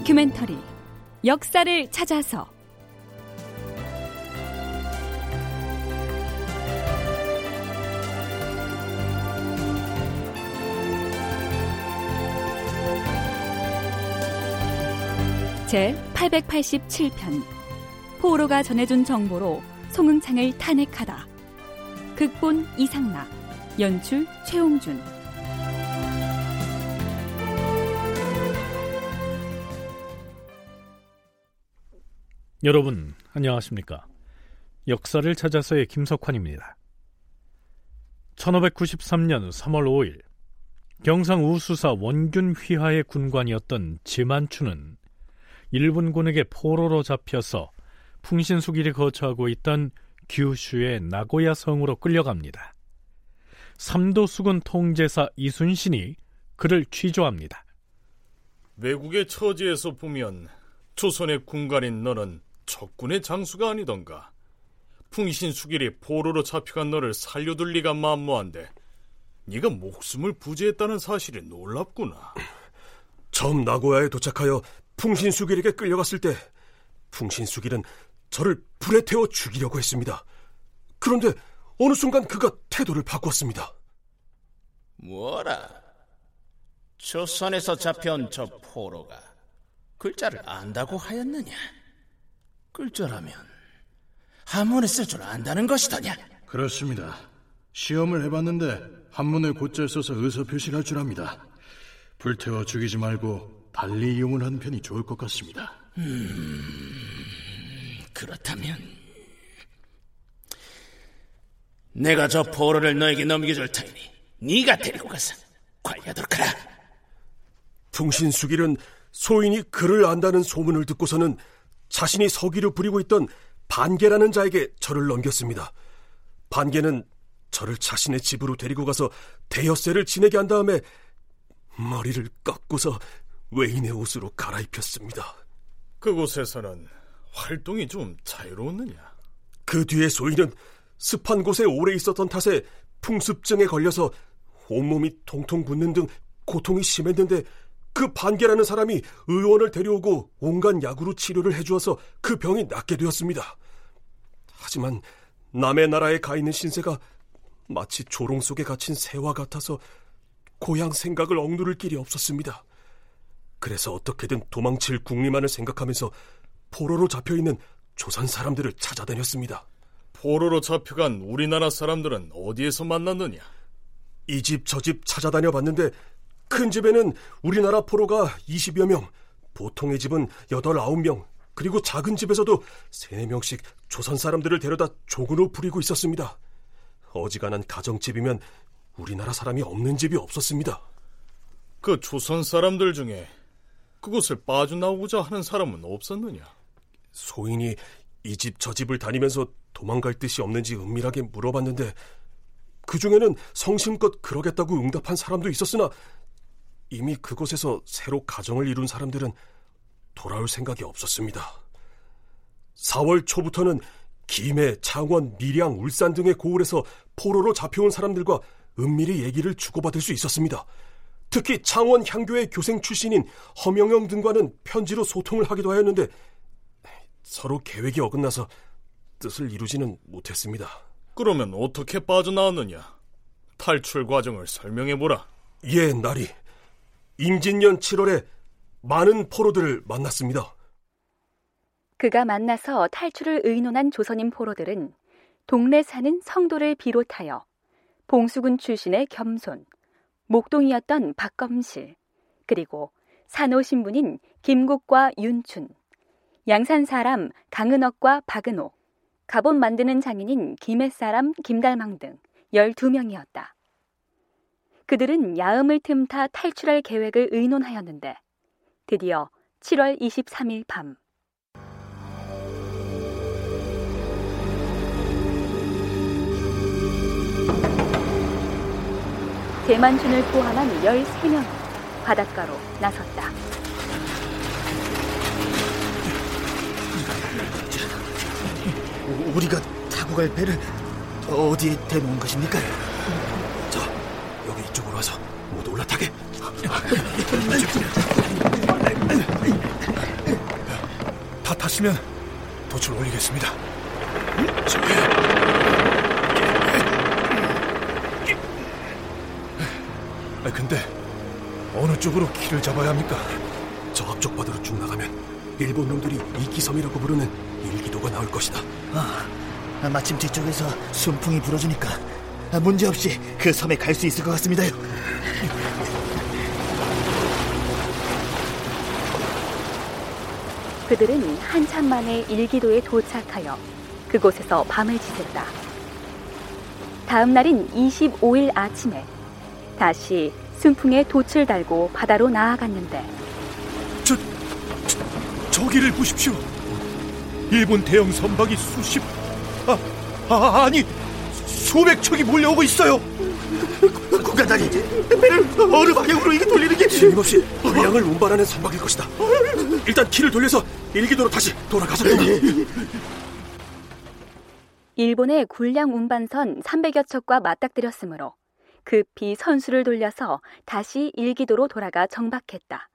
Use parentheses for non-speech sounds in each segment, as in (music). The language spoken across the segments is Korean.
다큐멘터리 역사를 찾아서. 제 887편 포로가 전해준 정보로 송응창을 탄핵하다. 극본 이상락 연출 최홍준 여러분 안녕하십니까 역사를 찾아서의 김석환입니다 1593년 3월 5일 경상 우수사 원균 휘하의 군관이었던 지만추는 일본군에게 포로로 잡혀서 풍신수길이 거처하고 있던 규슈의 나고야 성으로 끌려갑니다. 삼도수군 통제사 이순신이 그를 취조합니다. 외국의 처지에서 보면 조선의 군관인 너는 적군의 장수가 아니던가. 풍신수길이 포로로 잡혀간 너를 살려둘 리가 만무한데 네가 목숨을 부지했다는 사실이 놀랍구나. (clears throat) 처음 나고야에 도착하여 풍신수길에게 끌려갔을 때 풍신수길은 저를 불에 태워 죽이려고 했습니다. 그런데 어느 순간 그가 태도를 바꿨습니다. 뭐라? 조선에서 잡혀온 저 포로가 글자를 안다고 하였느냐? 글자라면 한문을 쓸 줄 안다는 것이더냐? 그렇습니다. 시험을 해봤는데 한문을 곧잘 써서 의사 표시를 할줄 압니다. 불태워 죽이지 말고 달리 이용을 하는 편이 좋을 것 같습니다. 음, 그렇다면 내가 저 포로를 너에게 넘겨줄 터이니 네가 데리고 가서 관리하도록 하라. 풍신수길은 소인이 글을 안다는 소문을 듣고서는 자신이 서기를 부리고 있던 반계라는 자에게 저를 넘겼습니다. 반계는 저를 자신의 집으로 데리고 가서 대여세를 지내게 한 다음에 머리를 깎고서 외인의 옷으로 갈아입혔습니다. 그곳에서는 활동이 좀 자유로웠느냐? 그 뒤에 소인은 습한 곳에 오래 있었던 탓에 풍습증에 걸려서 온몸이 통통 붓는 등 고통이 심했는데 그 반계라는 사람이 의원을 데려오고 온갖 약으로 치료를 해주어서 그 병이 낫게 되었습니다. 하지만 남의 나라에 가 있는 신세가 마치 조롱 속에 갇힌 새와 같아서 고향 생각을 억누를 길이 없었습니다. 그래서 어떻게든 도망칠 국리만을 생각하면서 포로로 잡혀있는 조선 사람들을 찾아다녔습니다. 포로로 잡혀간 우리나라 사람들은 어디에서 만났느냐? 이 집 저 집 찾아다녀 봤는데 큰 집에는 우리나라 포로가 20여 명, 보통의 집은 8, 9명, 그리고 작은 집에서도 3, 4명씩 조선 사람들을 데려다 조근을 부리고 있었습니다. 어지간한 가정집이면 우리나라 사람이 없는 집이 없었습니다. 그 조선 사람들 중에 그곳을 빠져나오고자 하는 사람은 없었느냐? 소인이 이 집 저 집을 다니면서 도망갈 뜻이 없는지 은밀하게 물어봤는데 그 중에는 성심껏 그러겠다고 응답한 사람도 있었으나 이미 그곳에서 새로 가정을 이룬 사람들은 돌아올 생각이 없었습니다. 4월 초부터는 김해, 창원, 밀양, 울산 등의 고을에서 포로로 잡혀온 사람들과 은밀히 얘기를 주고받을 수 있었습니다. 특히 창원 향교의 교생 출신인 허명영 등과는 편지로 소통을 하기도 하였는데 서로 계획이 어긋나서 뜻을 이루지는 못했습니다. 그러면 어떻게 빠져나왔느냐? 탈출 과정을 설명해보라. 예, 나리. 임진년 7월에 많은 포로들을 만났습니다. 그가 만나서 탈출을 의논한 조선인 포로들은 동네 사는 성도를 비롯하여 봉수군 출신의 겸손, 목동이었던 박검실, 그리고 산호 신분인 김국과 윤춘, 양산 사람 강은옥과 박은옥, 갑옷 만드는 장인인 김해 사람 김달망 등 12명이었다. 그들은 야음을 틈타 탈출할 계획을 의논하였는데 드디어 7월 23일 밤 대만춘을 포함한 13명이 바닷가로 나섰다. 우리가 타고 갈 배를 어디에 대놓은 것입니까? 올라타게. 탔으면 돛을 올리겠습니다. 아, 근데 어느 쪽으로 길을 잡아야 합니까? 저 앞쪽 바다로 쭉 나가면 일본 놈들이 이기섬이라고 부르는 일기도가 나올 것이다. 아, 마침 뒤쪽에서 순풍이 불어주니까 아, 문제없이 그 섬에 갈 수 있을 것 같습니다요. 그들은 한참 만에 일기도에 도착하여 그곳에서 밤을 지샜다. 다음 날인 25일 아침에 다시 순풍에 돛을 달고 바다로 나아갔는데 저, 저 저기를 보십시오. 일본 대형 선박이 수십 아, 아 아니 수백 척이 몰려오고 있어요. 국가장이 배를 어느 방향으로 이게 돌리는 게 틀림없이 불량을 운반하는 선박일 것이다. 일단 키를 돌려서 일기도로 다시 돌아가자. 일본의 군량 운반선 300여 척과 맞닥뜨렸으므로 급히 선수를 돌려서 다시 일기도로 돌아가 정박했다.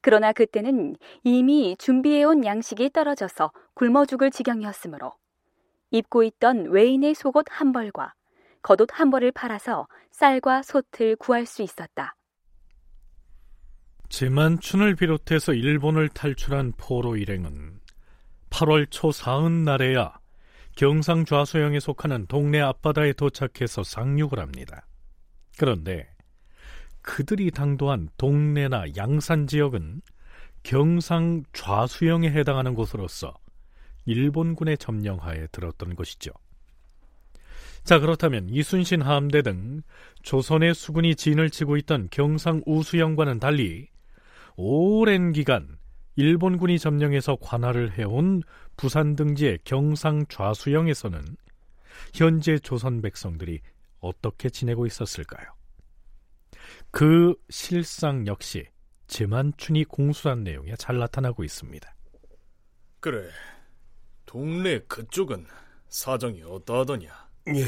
그러나 그때는 이미 준비해온 양식이 떨어져서 굶어 죽을 지경이었으므로 입고 있던 외인의 속옷 한 벌과 겉옷 한 벌을 팔아서 쌀과 솥을 구할 수 있었다. 제만춘을 비롯해서 일본을 탈출한 포로 일행은 8월 초 사흔 날에야 경상 좌수영에 속하는 동네 앞바다에 도착해서 상륙을 합니다. 그런데 그들이 당도한 동네나 양산 지역은 경상 좌수영에 해당하는 곳으로서 일본군의 점령하에 들었던 것이죠. 자, 그렇다면 이순신 함대 등 조선의 수군이 진을 치고 있던 경상 우수영과는 달리 오랜 기간 일본군이 점령해서 관할을 해온 부산 등지의 경상 좌수영에서는 현재 조선 백성들이 어떻게 지내고 있었을까요? 그 실상 역시 제만춘이 공수한 내용에 잘 나타나고 있습니다. 그래, 동네 그쪽은 사정이 어떠하더냐? 예.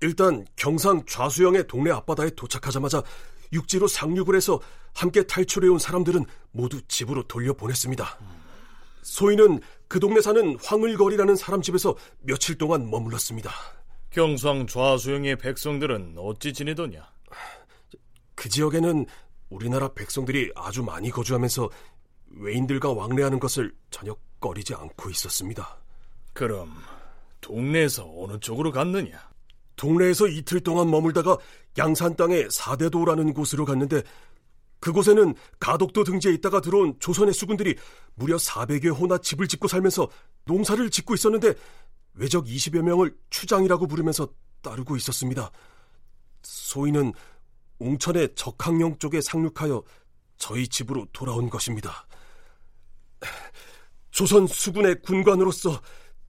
일단 경상 좌수영의 동네 앞바다에 도착하자마자 육지로 상륙을 해서 함께 탈출해온 사람들은 모두 집으로 돌려보냈습니다. 소인은 그 동네 사는 황을거리라는 사람 집에서 며칠 동안 머물렀습니다. 경상 좌수영의 백성들은 어찌 지내더냐? 그 지역에는 우리나라 백성들이 아주 많이 거주하면서 외인들과 왕래하는 것을 전혀 꺼리지 않고 있었습니다. 그럼 동네에서 어느 쪽으로 갔느냐? 동네에서 이틀 동안 머물다가 양산 땅의 사대도라는 곳으로 갔는데 그곳에는 가덕도 등지에 있다가 들어온 조선의 수군들이 무려 400여 호나 집을 짓고 살면서 농사를 짓고 있었는데 외적 20여 명을 추장이라고 부르면서 따르고 있었습니다. 소인은 웅천의 적항령 쪽에 상륙하여 저희 집으로 돌아온 것입니다. 조선 수군의 군관으로서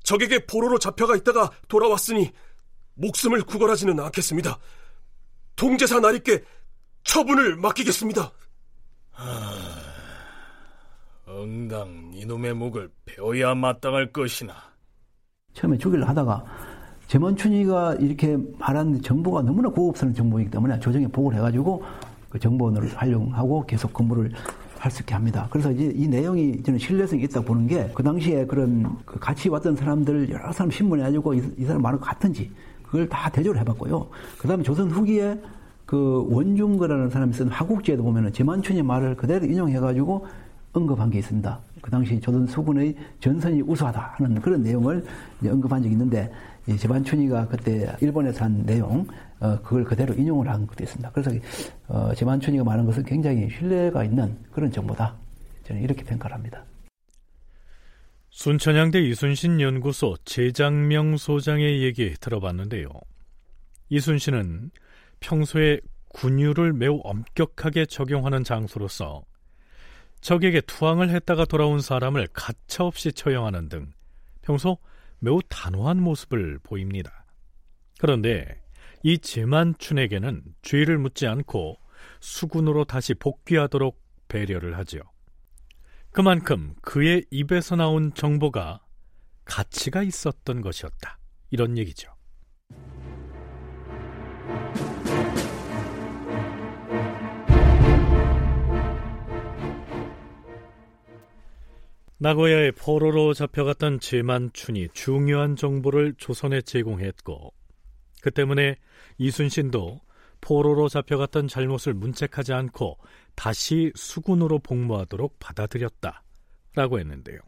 적에게 포로로 잡혀가 있다가 돌아왔으니 목숨을 구걸하지는 않겠습니다. 동제사 나리께 처분을 맡기겠습니다. 하... 응당 이놈의 목을 베어야 마땅할 것이나. 처음에 주기를 하다가 제먼춘이가 이렇게 말한 정보가 너무나 고급스러운 정보이기 때문에 조정에 보고를 해가지고 그 정보원을 활용하고 계속 근무를 할 수 있게 합니다. 그래서 이제 이 내용이 저는 신뢰성이 있다고 보는 게 그 당시에 그런 그 같이 왔던 사람들 여러 사람 신문해 가지고 이, 이 사람 말은 같은지 그걸 다 대조를 해봤고요. 그 다음에 조선 후기에 그 원중거라는 사람이 쓴 화국지에도 보면은 제만춘의 말을 그대로 인용해가지고 언급한 게 있습니다. 그 당시 조선 수군의 전선이 우수하다 하는 그런 내용을 언급한 적이 있는데 제만춘이가 그때 일본에서 한 내용 어, 그걸 그대로 인용을 한 것도 있습니다. 그래서 어, 제만춘이가 말한 것은 굉장히 신뢰가 있는 그런 정보다. 저는 이렇게 평가를 합니다. 순천향대 이순신 연구소 재장명 소장의 얘기 들어봤는데요. 이순신은 평소에 군유를 매우 엄격하게 적용하는 장소로서 적에게 투항을 했다가 돌아온 사람을 가차없이 처형하는 등 평소 매우 단호한 모습을 보입니다. 그런데 이 제만춘에게는 죄를 묻지 않고 수군으로 다시 복귀하도록 배려를 하죠. 그만큼 그의 입에서 나온 정보가 가치가 있었던 것이었다. 이런 얘기죠. 나고야의 포로로 잡혀갔던 제만춘이 중요한 정보를 조선에 제공했고 그 때문에 이순신도 포로로 잡혀갔던 잘못을 문책하지 않고 다시 수군으로 복무하도록 받아들였다 라고 했는데요.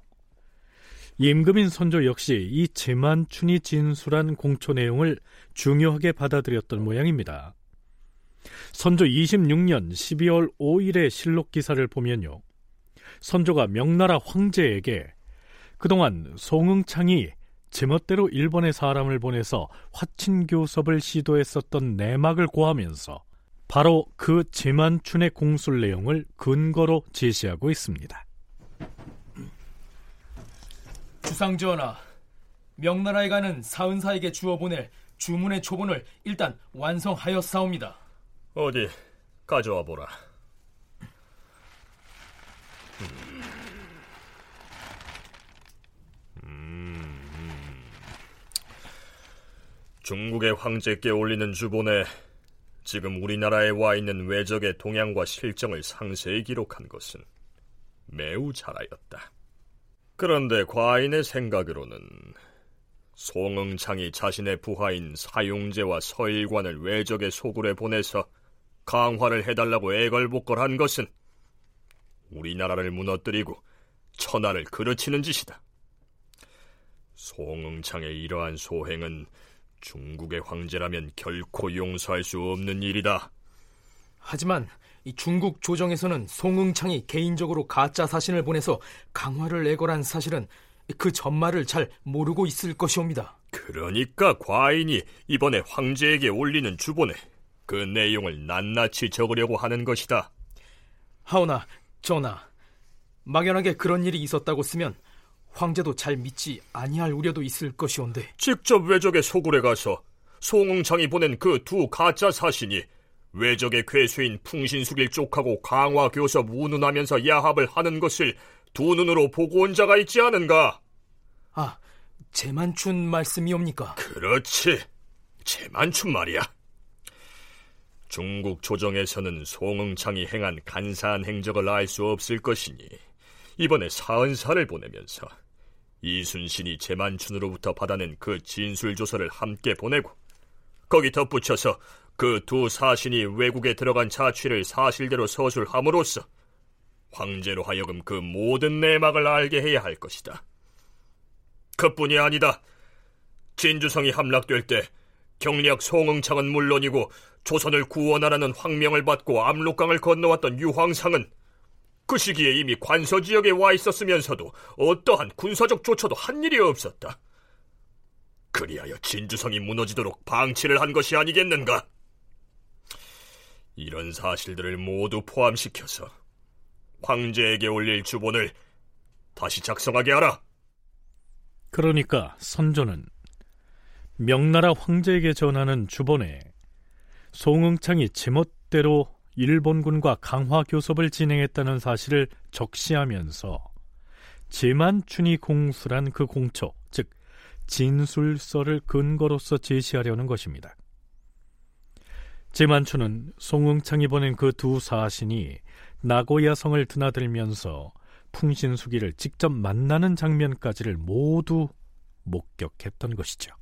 임금인 선조 역시 이 제만춘이 진술한 공초 내용을 중요하게 받아들였던 모양입니다. 선조 26년 12월 5일의 실록 기사를 보면요. 선조가 명나라 황제에게 그동안 송응창이 제멋대로 일본에 사람을 보내서 화친교섭을 시도했었던 내막을 고하면서 바로 그 제만춘의 공술 내용을 근거로 제시하고 있습니다. 주상전하, 명나라에 가는 사은사에게 주어 보낼 주문의 초본을 일단 완성하였사옵니다. 어디 가져와 보라. 중국의 황제께 올리는 주본에 지금 우리나라에 와 있는 외적의 동향과 실정을 상세히 기록한 것은 매우 잘하였다. 그런데 과인의 생각으로는 송응창이 자신의 부하인 사용제와 서일관을 외적의 소굴에 보내서 강화를 해달라고 애걸복걸한 것은 우리나라를 무너뜨리고 천하를 그르치는 짓이다. 송응창의 이러한 소행은 중국의 황제라면 결코 용서할 수 없는 일이다. 하지만 이 중국 조정에서는 송응창이 개인적으로 가짜 사신을 보내서 강화를 애걸한 사실은 그 전말을 잘 모르고 있을 것이옵니다. 그러니까 과인이 이번에 황제에게 올리는 주본에 그 내용을 낱낱이 적으려고 하는 것이다. 하오나, 전하, 막연하게 그런 일이 있었다고 쓰면 황제도 잘 믿지 아니할 우려도 있을 것이온데 직접 외적의 소굴에 가서 송응창이 보낸 그 두 가짜 사신이 외적의 괴수인 풍신수길 쪽하고 강화 교섭 운운하면서 야합을 하는 것을 두 눈으로 보고 온 자가 있지 않은가? 아, 제만춘 말씀이옵니까? 그렇지, 제만춘 말이야. 중국 조정에서는 송응창이 행한 간사한 행적을 알 수 없을 것이니 이번에 사은사를 보내면서 이순신이 제만춘으로부터 받아낸 그 진술 조서를 함께 보내고 거기 덧붙여서 그 두 사신이 외국에 들어간 자취를 사실대로 서술함으로써 황제로 하여금 그 모든 내막을 알게 해야 할 것이다. 그뿐이 아니다. 진주성이 함락될 때 경리학 송응창은 물론이고 조선을 구원하라는 황명을 받고 압록강을 건너왔던 유황상은 그 시기에 이미 관서 지역에 와 있었으면서도 어떠한 군사적 조처도 한 일이 없었다. 그리하여 진주성이 무너지도록 방치를 한 것이 아니겠는가? 이런 사실들을 모두 포함시켜서 황제에게 올릴 주본을 다시 작성하게 하라. 그러니까 선조는 명나라 황제에게 전하는 주본에 송응창이 제멋대로 일본군과 강화 교섭을 진행했다는 사실을 적시하면서 제만춘이 공수란 그 공초, 즉 진술서를 근거로서 제시하려는 것입니다. 제만춘은 송응창이 보낸 그 두 사신이 나고야성을 드나들면서 풍신수기를 직접 만나는 장면까지를 모두 목격했던 것이죠.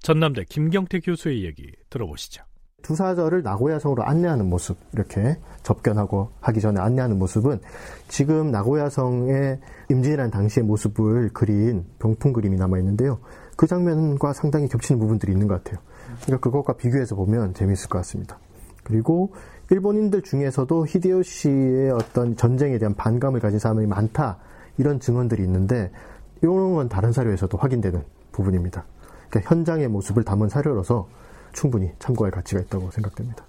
전남대 김경태 교수의 얘기 들어보시죠. 두사절을 나고야성으로 안내하는 모습 이렇게 접견하고 하기 전에 안내하는 모습은 지금 나고야성의 임진이라는 당시의 모습을 그린 병풍 그림이 남아 있는데요. 그 장면과 상당히 겹치는 부분들이 있는 것 같아요. 그러니까 그것과 비교해서 보면 재미있을 것 같습니다. 그리고 일본인들 중에서도 히데요시의 어떤 전쟁에 대한 반감을 가진 사람이 많다 이런 증언들이 있는데 이런 건 다른 사료에서도 확인되는 부분입니다. 그러니까 현장의 모습을 담은 사료로서 충분히 참고할 가치가 있다고 생각됩니다.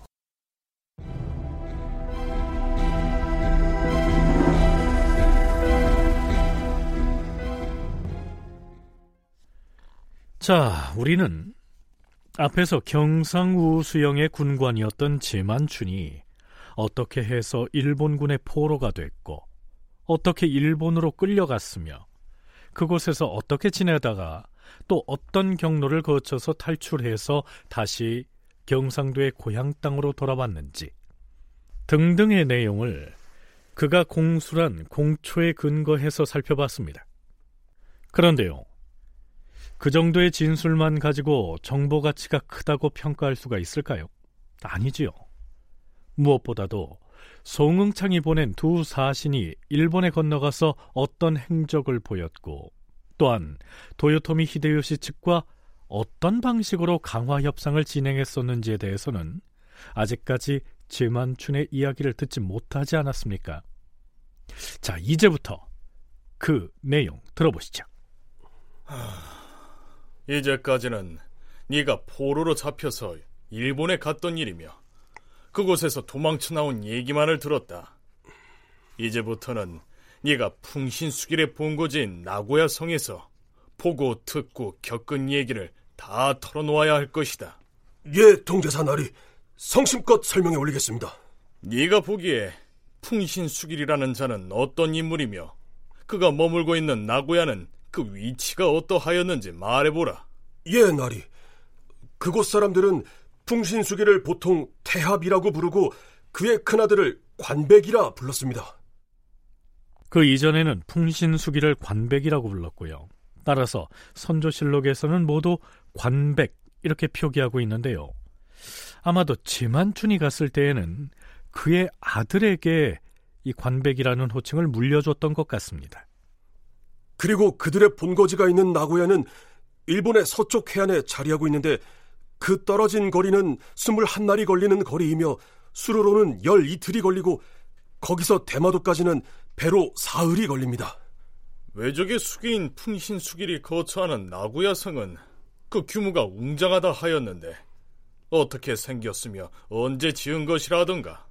자, 우리는 앞에서 경상우 수영의 군관이었던 제만춘이 어떻게 해서 일본군의 포로가 됐고 어떻게 일본으로 끌려갔으며 그곳에서 어떻게 지내다가 또 어떤 경로를 거쳐서 탈출해서 다시 경상도의 고향 땅으로 돌아왔는지 등등의 내용을 그가 공수란 공초에 근거해서 살펴봤습니다. 그런데요, 그 정도의 진술만 가지고 정보 가치가 크다고 평가할 수가 있을까요? 아니지요. 무엇보다도 송응창이 보낸 두 사신이 일본에 건너가서 어떤 행적을 보였고 또한 도요토미 히데요시 측과 어떤 방식으로 강화 협상을 진행했었는지에 대해서는 아직까지 제만춘의 이야기를 듣지 못하지 않았습니까? 자, 이제부터 그 내용 들어보시죠. 이제까지는 네가 포로로 잡혀서 일본에 갔던 일이며 그곳에서 도망쳐 나온 얘기만을 들었다. 이제부터는 네가 풍신수길의 본고지인 나고야 성에서 보고 듣고 겪은 얘기를 다 털어놓아야 할 것이다. 예, 동제사 나리 성심껏 설명해 올리겠습니다. 네가 보기에 풍신수길이라는 자는 어떤 인물이며 그가 머물고 있는 나고야는 그 위치가 어떠하였는지 말해보라. 예, 나리. 그곳 사람들은 풍신수길을 보통 태합이라고 부르고 그의 큰아들을 관백이라 불렀습니다. 그 이전에는 풍신수길을 관백이라고 불렀고요. 따라서 선조실록에서는 모두 관백 이렇게 표기하고 있는데요. 아마도 지만춘이 갔을 때에는 그의 아들에게 이 관백이라는 호칭을 물려줬던 것 같습니다. 그리고 그들의 본거지가 있는 나고야는 일본의 서쪽 해안에 자리하고 있는데 그 떨어진 거리는 21날이 걸리는 거리이며 수로로는 12틀이 걸리고 거기서 대마도까지는 배로 사흘이 걸립니다. 외적의 수기인 풍신수길이 거처하는 나고야 성은 그 규모가 웅장하다 하였는데 어떻게 생겼으며 언제 지은 것이라던가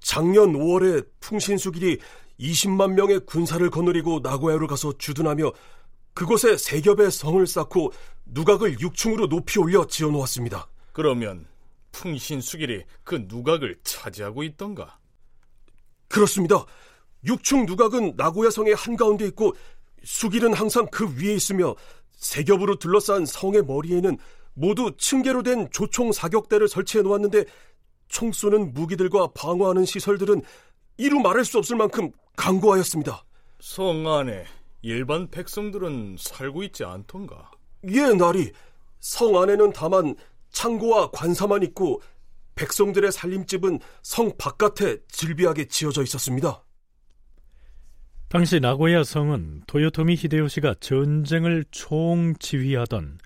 작년 5월에 풍신수길이 20만 명의 군사를 거느리고 나고야로 가서 주둔하며 그곳에 세 겹의 성을 쌓고 누각을 6층으로 높이 올려 지어 놓았습니다. 그러면 풍신수길이 그 누각을 차지하고 있던가? 그렇습니다. 6층 누각은 나고야 성의 한가운데 있고 수길은 항상 그 위에 있으며 세 겹으로 둘러싼 성의 머리에는 모두 층계로 된 조총 사격대를 설치해 놓았는데 총 쏘는 무기들과 방어하는 시설들은 이루 말할 수 없을 만큼 강고하였습니다. 성 안에 일반 백성들은 살고 있지 않던가? 예, 나리. 성 안에는 다만 창고와 관사만 있고 백성들의 살림집은 성 바깥에 질비하게 지어져 있었습니다. 당시 나고야 성은 도요토미 히데요시가 전쟁을 총지휘하던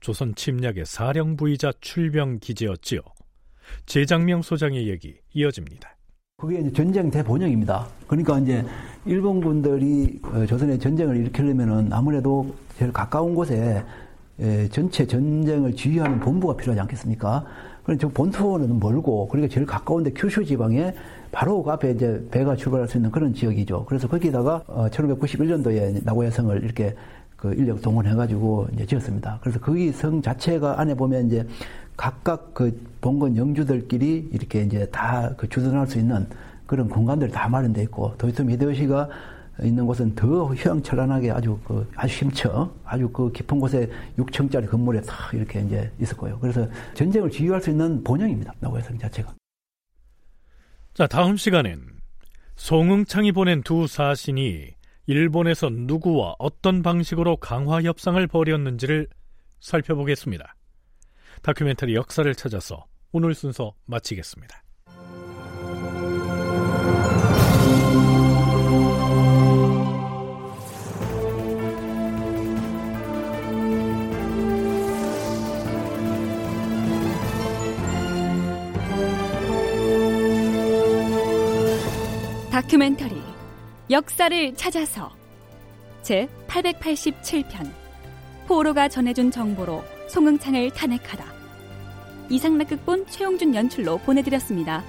조선 침략의 사령부이자 출병 기지였지요. 재장명 소장의 얘기 이어집니다. 그게 이제 전쟁 대본영입니다. 그러니까 이제 일본군들이 어, 조선의 전쟁을 일으키려면은 아무래도 제일 가까운 곳에 전체 전쟁을 지휘하는 본부가 필요하지 않겠습니까? 그런데 본토는 멀고 그러니까 제일 가까운데 큐슈 지방에 바로 그 앞에 이제 배가 출발할 수 있는 그런 지역이죠. 그래서 거기다가 1591년도에 어, 나고야 성을 이렇게 그 인력 동원해가지고 이제 지었습니다. 그래서 거기 성 자체가 안에 보면 이제 각각 그 본건 영주들끼리 이렇게 이제 다 그 주둔할 수 있는 그런 공간들이 다 마련돼 있고 도요토미 히데요시가 있는 곳은 더 휘황찬란하게 아주 그 아주 힘쳐 아주 그 깊은 곳에 6층짜리 건물에 다 이렇게 이제 있었고요. 그래서 전쟁을 지휘할 수 있는 본영입니다. 나고야성 자체가. 자 다음 시간엔 송응창이 보낸 두 사신이 일본에서 누구와 어떤 방식으로 강화 협상을 벌였는지를 살펴보겠습니다. 다큐멘터리 역사를 찾아서 오늘 순서 마치겠습니다. 다큐멘터리 역사를 찾아서 제 887편 포로가 전해준 정보로 송응창을 탄핵하다 이상락 극본 최용준 연출로 보내드렸습니다.